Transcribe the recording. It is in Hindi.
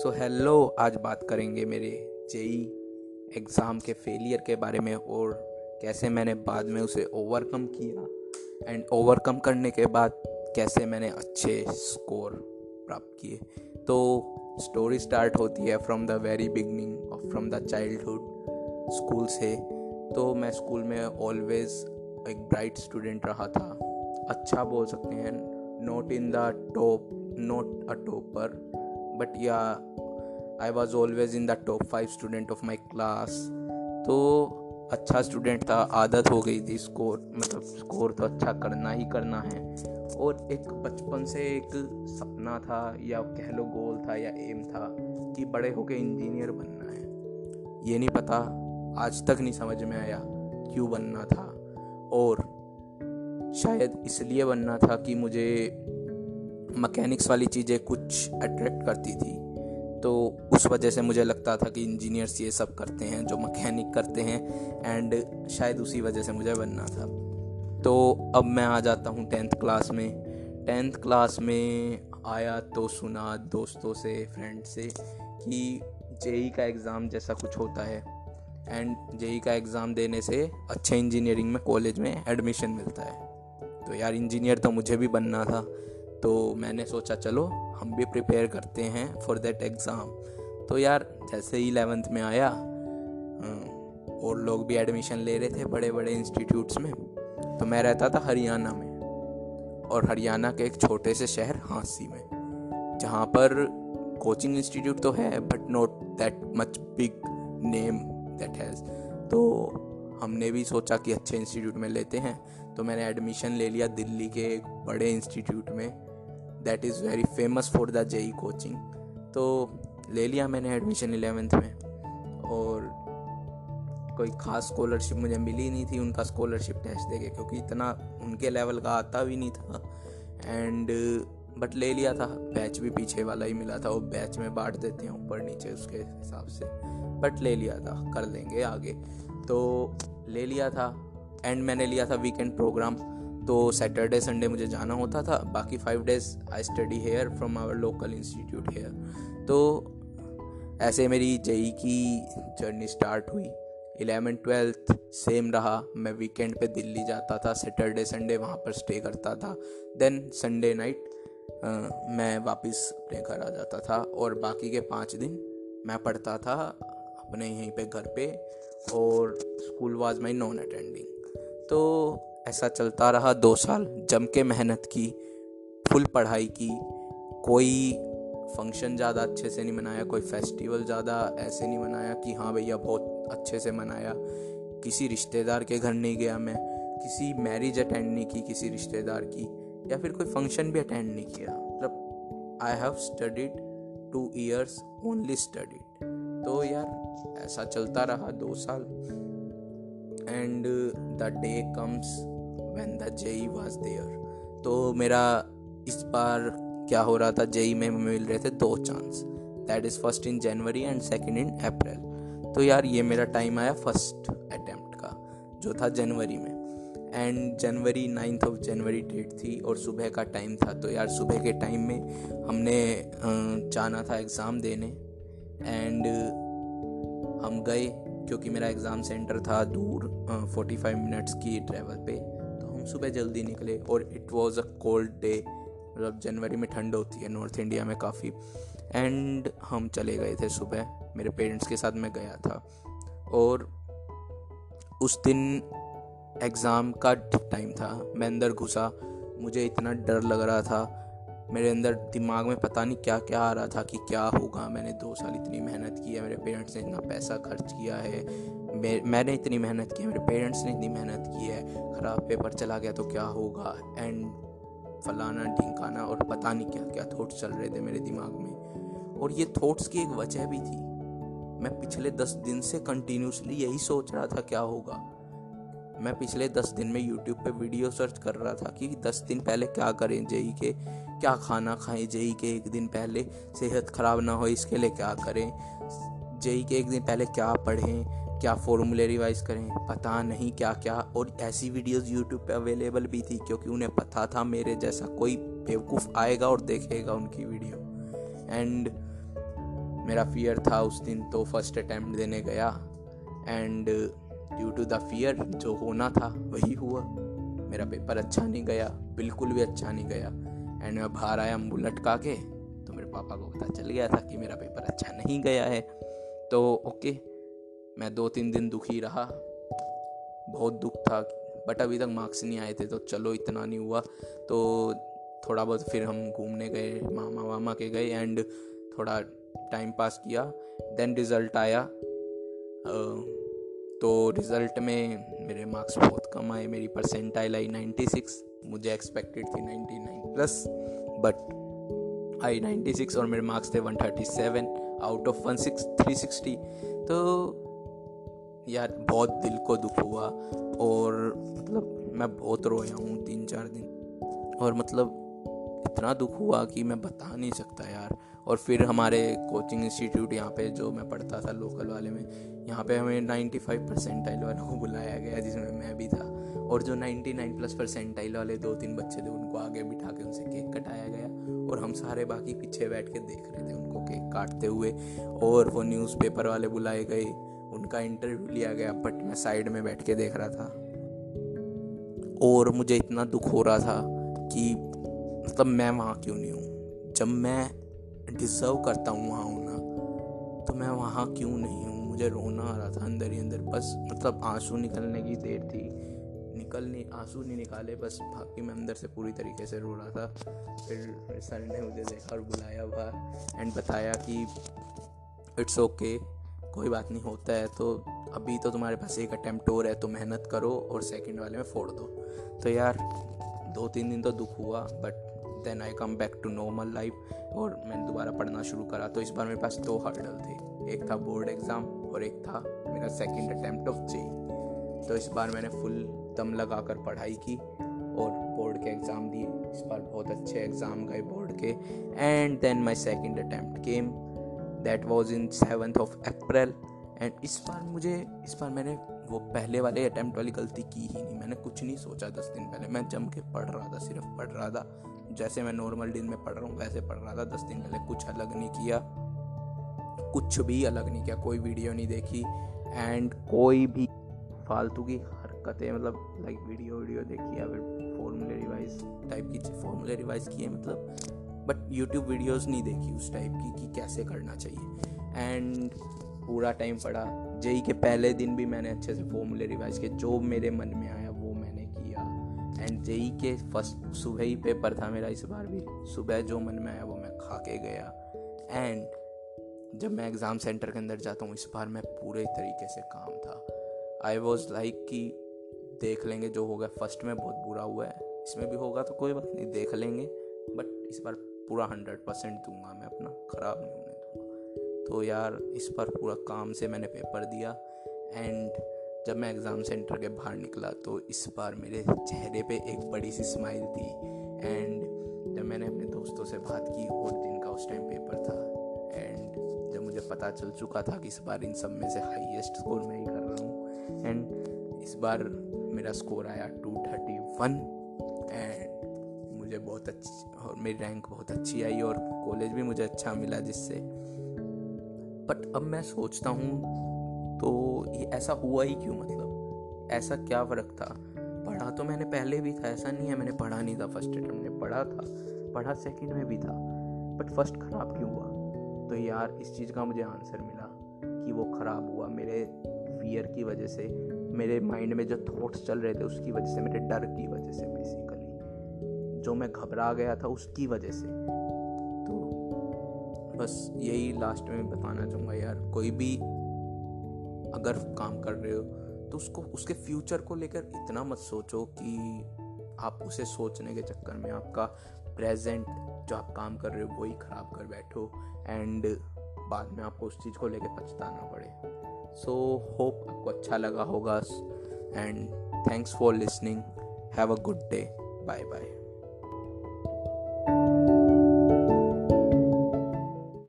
सो so, हेलो आज बात करेंगे मेरे जेई एग्ज़ाम के फेलियर के बारे में और कैसे मैंने बाद में उसे ओवरकम किया एंड ओवरकम करने के बाद कैसे मैंने अच्छे स्कोर प्राप्त किए। तो स्टोरी स्टार्ट होती है फ्रॉम द वेरी बिगनिंग और फ्रॉम द चाइल्डहुड स्कूल से। तो मैं स्कूल में ऑलवेज एक ब्राइट स्टूडेंट रहा था। अच्छा बोल सकते हैं not in the top not a topper but yeah I was always in the top five student of my class तो अच्छा स्टूडेंट था, आदत हो गई थी स्कोर मतलब स्कोर तो अच्छा करना ही करना है। और एक बचपन से एक सपना था, या कह लो गोल था, या एम था, कि बड़े होके इंजीनियर बनना है। ये नहीं पता, आज तक नहीं समझ में आया क्यों बनना था। और शायद इसलिए बनना था कि मुझे मकैनिक्स वाली चीज़ें कुछ अट्रैक्ट करती थी। तो उस वजह से मुझे लगता था कि इंजीनियर्स ये सब करते हैं, जो मकैनिक करते हैं एंड शायद उसी वजह से मुझे बनना था। तो अब मैं आ जाता हूँ टेंथ क्लास में। टेंथ क्लास में आया तो सुना दोस्तों से फ्रेंड से, कि जेई का एग्ज़ाम जैसा कुछ होता है। एंड जेई का एग्ज़ाम देने से अच्छे इंजीनियरिंग में कॉलेज में एडमिशन मिलता है। तो यार इंजीनियर तो मुझे भी बनना था। तो मैंने सोचा, चलो, हम भी प्रिपेयर करते हैं फॉर देट एग्ज़ाम तो यार, जैसे ही इलेवेंथ में आया और लोग भी एडमिशन ले रहे थे बड़े बड़े इंस्टीट्यूट्स में तो मैं रहता था हरियाणा में, और हरियाणा के एक छोटे से शहर हाँसी में, जहाँ पर कोचिंग इंस्टीट्यूट तो है but not that much big name that has तो हमने भी सोचा कि अच्छे इंस्टीट्यूट में लेते हैं तो मैंने एडमिशन ले लिया दिल्ली के एक बड़े इंस्टीट्यूट में that is very famous for the JEE coaching तो ले लिया मैंने एडमिशन इलेवेंथ में और कोई ख़ास स्कॉलरशिप मुझे मिली नहीं थी उनका स्कॉलरशिप टेस्ट देके, क्योंकि इतना उनके लेवल का आता भी नहीं था। एंड बट ले लिया था बैच भी पीछे वाला ही मिला था, वो बैच में बांट देते हैं ऊपर नीचे उसके हिसाब से। बट ले लिया था, कर लेंगे आगे। तो ले लिया था एंड मैंने लिया था वीकेंड प्रोग्राम तो सैटरडे संडे मुझे जाना होता था। बाकी five days I study here from our local institute here तो ऐसे मेरी जेई की जर्नी स्टार्ट हुई। इलेवन ट्वेल्थ सेम रहा। मैं वीकेंड पे दिल्ली जाता था। सैटरडे संडे वहाँ पर स्टे करता था। देन संडे नाइट मैं वापस अपने घर आ जाता था। और बाकी के पाँच दिन मैं पढ़ता था अपने यहीं पे घर पे। और school was my non attending तो ऐसा चलता रहा दो साल, जम के मेहनत की, फुल पढ़ाई की। कोई फ़ंक्शन ज़्यादा अच्छे से नहीं मनाया, कोई फेस्टिवल ज़्यादा ऐसे नहीं मनाया कि हाँ भैया बहुत अच्छे से मनाया। किसी रिश्तेदार के घर नहीं गया मैं, किसी मैरिज अटेंड नहीं की किसी रिश्तेदार की, या फिर कोई फ़ंक्शन भी अटेंड नहीं किया। मतलब I have studied two years only studied तो यार, ऐसा चलता रहा दो साल। And the day comes when the JEE was there तो मेरा इस बार क्या हो रहा था? जेई में मिल रहे थे दो chance that is first in January and second in April तो यार, ये मेरा टाइम आया फ़र्स्ट अटैम्प्ट का, जो था जनवरी में. And January ninth of January date थी और सुबह का टाइम था. तो यार, सुबह के टाइम में हमने जाना था एग्ज़ाम देने. एंड हम गए, क्योंकि मेरा एग्ज़ाम सेंटर था दूर फोर्टी फाइव मिनट्स की ट्रैवल पे. हम सुबह जल्दी निकले और it was a cold day मतलब जनवरी में ठंड होती है नॉर्थ इंडिया में काफ़ी। एंड हम चले गए थे सुबह। मेरे पेरेंट्स के साथ मैं गया था। और उस दिन एग्ज़ाम का टाइम था। मैं अंदर घुसा। मुझे इतना डर लग रहा था मेरे अंदर दिमाग में पता नहीं क्या क्या आ रहा था कि क्या होगा। मैंने दो साल इतनी मेहनत की है, मेरे पेरेंट्स ने इतना पैसा खर्च किया है। मैंने इतनी मेहनत की है, मेरे पेरेंट्स ने इतनी मेहनत की है। ख़राब पेपर चला गया तो क्या होगा? एंड फलाना ढिंकाना और पता नहीं क्या क्या थॉट्स चल रहे थे मेरे दिमाग में। और ये थॉट्स की एक वजह भी थी। मैं पिछले दस दिन से कंटिन्यूसली यही सोच रहा था क्या होगा। मैं पिछले दस दिन में यूट्यूब पे वीडियो सर्च कर रहा था कि दस दिन पहले क्या करें जेई के, क्या खाना खाएँ जेई के एक दिन पहले, सेहत ख़राब ना हो इसके लिए क्या करें? जेई के एक दिन पहले क्या पढ़ें, क्या फॉर्मूले रिवाइज करें? पता नहीं क्या क्या। और ऐसी वीडियोस यूट्यूब पे अवेलेबल भी थी क्योंकि उन्हें पता था मेरे जैसा कोई बेवकूफ़ आएगा और देखेगा उनकी वीडियो एंड मेरा फियर था उस दिन तो फ़र्स्ट अटैम्प्ट देने गया। And due to the fear जो होना था, वही हुआ। मेरा पेपर अच्छा नहीं गया, बिल्कुल भी अच्छा नहीं गया। एंड मैं बाहर आया मुँह लटका के तो मेरे पापा को पता चल गया था कि मेरा पेपर अच्छा नहीं गया है। तो ओके मैं दो तीन दिन दुखी रहा। बहुत दुख था बट अभी तक मार्क्स नहीं आए थे तो चलो इतना नहीं हुआ। तो थोड़ा बहुत फिर हम घूमने गए, मामा वामा के गए एंड थोड़ा टाइम पास किया। देन रिज़ल्ट आया तो रिज़ल्ट में मेरे मार्क्स बहुत कम आए, मेरी परसेंटाइल आई 96 मुझे एक्सपेक्टेड थी 99 प्लस बट आई 96 और मेरे मार्क्स थे 137 out of one six three sixty तो यार बहुत दिल को दुख हुआ और मतलब मैं बहुत रोया हूँ तीन चार दिन। और मतलब इतना दुख हुआ कि मैं बता नहीं सकता यार। और फिर हमारे कोचिंग इंस्टीट्यूट यहाँ पे जो मैं पढ़ता था लोकल वाले में, यहाँ पे हमें 95 परसेंटाइल वालों को बुलाया गया जिसमें मैं भी था। और जो 99 प्लस परसेंटाइल वाले दो तीन बच्चे थे, उनको आगे बिठा के उनसे केक कटाया गया। और हम सारे बाकी पीछे बैठ के देख रहे थे उनको केक काटते हुए। और वो न्यूज़पेपर वाले बुलाए गए। उनका इंटरव्यू लिया गया बट मैं साइड में बैठ के देख रहा था। और मुझे इतना दुख हो रहा था कि मतलब मैं वहाँ क्यों नहीं हूँ? जब मैं डिज़र्व करता हूँ वहाँ होना तो मैं वहाँ क्यों नहीं हूँ? मुझे रोना आ रहा था अंदर ही अंदर। बस मतलब आँसू निकलने की देर थी। निकल नहीं आँसू नहीं निकाले बस बाकी मैं अंदर से पूरी तरीके से रो रहा था। फिर सर ने मुझे देखा और बुलाया बाहर एंड बताया कि इट्स ओके okay, कोई बात नहीं होता है। तो अभी तो तुम्हारे पास एक अटैम्प्ट और है तो मेहनत करो और सेकंड वाले में फोड़ दो। तो यार दो तीन दिन तो दुख हुआ but then I come back to normal life और मैंने दोबारा पढ़ना शुरू करा। तो इस बार मेरे पास दो हर्डल थे। एक था बोर्ड एग्ज़ाम और एक था मेरा सेकेंड अटैम्प्ट ऑफ़ जे तो इस बार मैंने फुल दम लगा कर पढ़ाई की और बोर्ड के एग्ज़ाम दिए। इस बार बहुत अच्छे एग्ज़ाम गए बोर्ड के। And then my second attempt came that was in seventh of April and इस बार मुझे, इस बार मैंने वो पहले वाले अटैम्प्ट वाली गलती की ही नहीं। मैंने कुछ नहीं सोचा दस दिन पहले। मैं जम के पढ़ रहा था, सिर्फ़ पढ़ रहा था। जैसे मैं नॉर्मल दिन में पढ़ रहा हूँ, वैसे पढ़ रहा था। दस दिन पहले कुछ अलग नहीं किया। कुछ भी अलग नहीं किया, कोई वीडियो नहीं देखी। एंड कोई भी फालतू की हरकतें मतलब लाइक वीडियो वीडियो देखी या फिर फॉर्मूले रिवाइज टाइप की फॉर्मूले रिवाइज किए मतलब बट यूट्यूब वीडियोस नहीं देखी उस टाइप की कि कैसे करना चाहिए। एंड पूरा टाइम पढ़ा। जेई के पहले दिन भी मैंने अच्छे से फॉर्मूले रिवाइज किए, जो मेरे मन में एंड जेई के फ़र्स्ट सुबह ही पेपर था मेरा इस बार भी। सुबह जो मन में आया वो मैं खा के गया। एंड जब मैं एग्ज़ाम सेंटर के अंदर जाता हूँ, इस बार मैं पूरे तरीके से काम था। आई वॉज़ लाइक कि देख लेंगे जो होगा। फ़र्स्ट में बहुत बुरा हुआ है। इसमें भी होगा तो कोई बात नहीं, देख लेंगे। बट इस बार पूरा हंड्रेड परसेंट दूँगा मैं अपना। ख़राब नहीं होने तो यार, इस पर पूरा काम से मैंने पेपर दिया। एंड जब मैं एग्ज़ाम सेंटर के बाहर निकला तो इस बार मेरे चेहरे पे एक बड़ी सी स्माइल थी। एंड जब मैंने अपने दोस्तों से बात की और दिन का उस टाइम पेपर था। एंड जब मुझे पता चल चुका था कि इस बार इन सब में से हाईएस्ट स्कोर मैं ही कर रहा हूँ। एंड इस बार मेरा स्कोर आया टू थर्टी वन एंड मुझे बहुत अच्छी, और मेरी रैंक बहुत अच्छी आई, और कॉलेज भी मुझे अच्छा मिला जिससे। बट अब मैं सोचता हूँ तो ये ऐसा हुआ ही क्यों मतलब? ऐसा क्या फ़र्क था? पढ़ा तो मैंने पहले भी था, ऐसा नहीं है मैंने पढ़ा नहीं था फ़र्स्ट अटेम्प्ट में, पढ़ा था, पढ़ा सेकंड में भी था बट फ़र्स्ट ख़राब क्यों हुआ? तो यार इस चीज़ का मुझे आंसर मिला कि वो ख़राब हुआ मेरे फियर की वजह से, मेरे माइंड में जो थॉट्स चल रहे थे उसकी वजह से, मेरे डर की वजह से बेसिकली जो मैं घबरा गया था उसकी वजह से। तो बस यही लास्ट में बताना चाहूँगा यार, कोई भी अगर काम कर रहे हो तो उसको उसके फ्यूचर को लेकर इतना मत सोचो कि आप उसे सोचने के चक्कर में आपका प्रेजेंट जो आप काम कर रहे हो वही ख़राब कर बैठो एंड बाद में आपको उस चीज़ को लेकर पछताना पड़े। सो so, होप आपको अच्छा लगा होगा and thanks for listening have a good day bye bye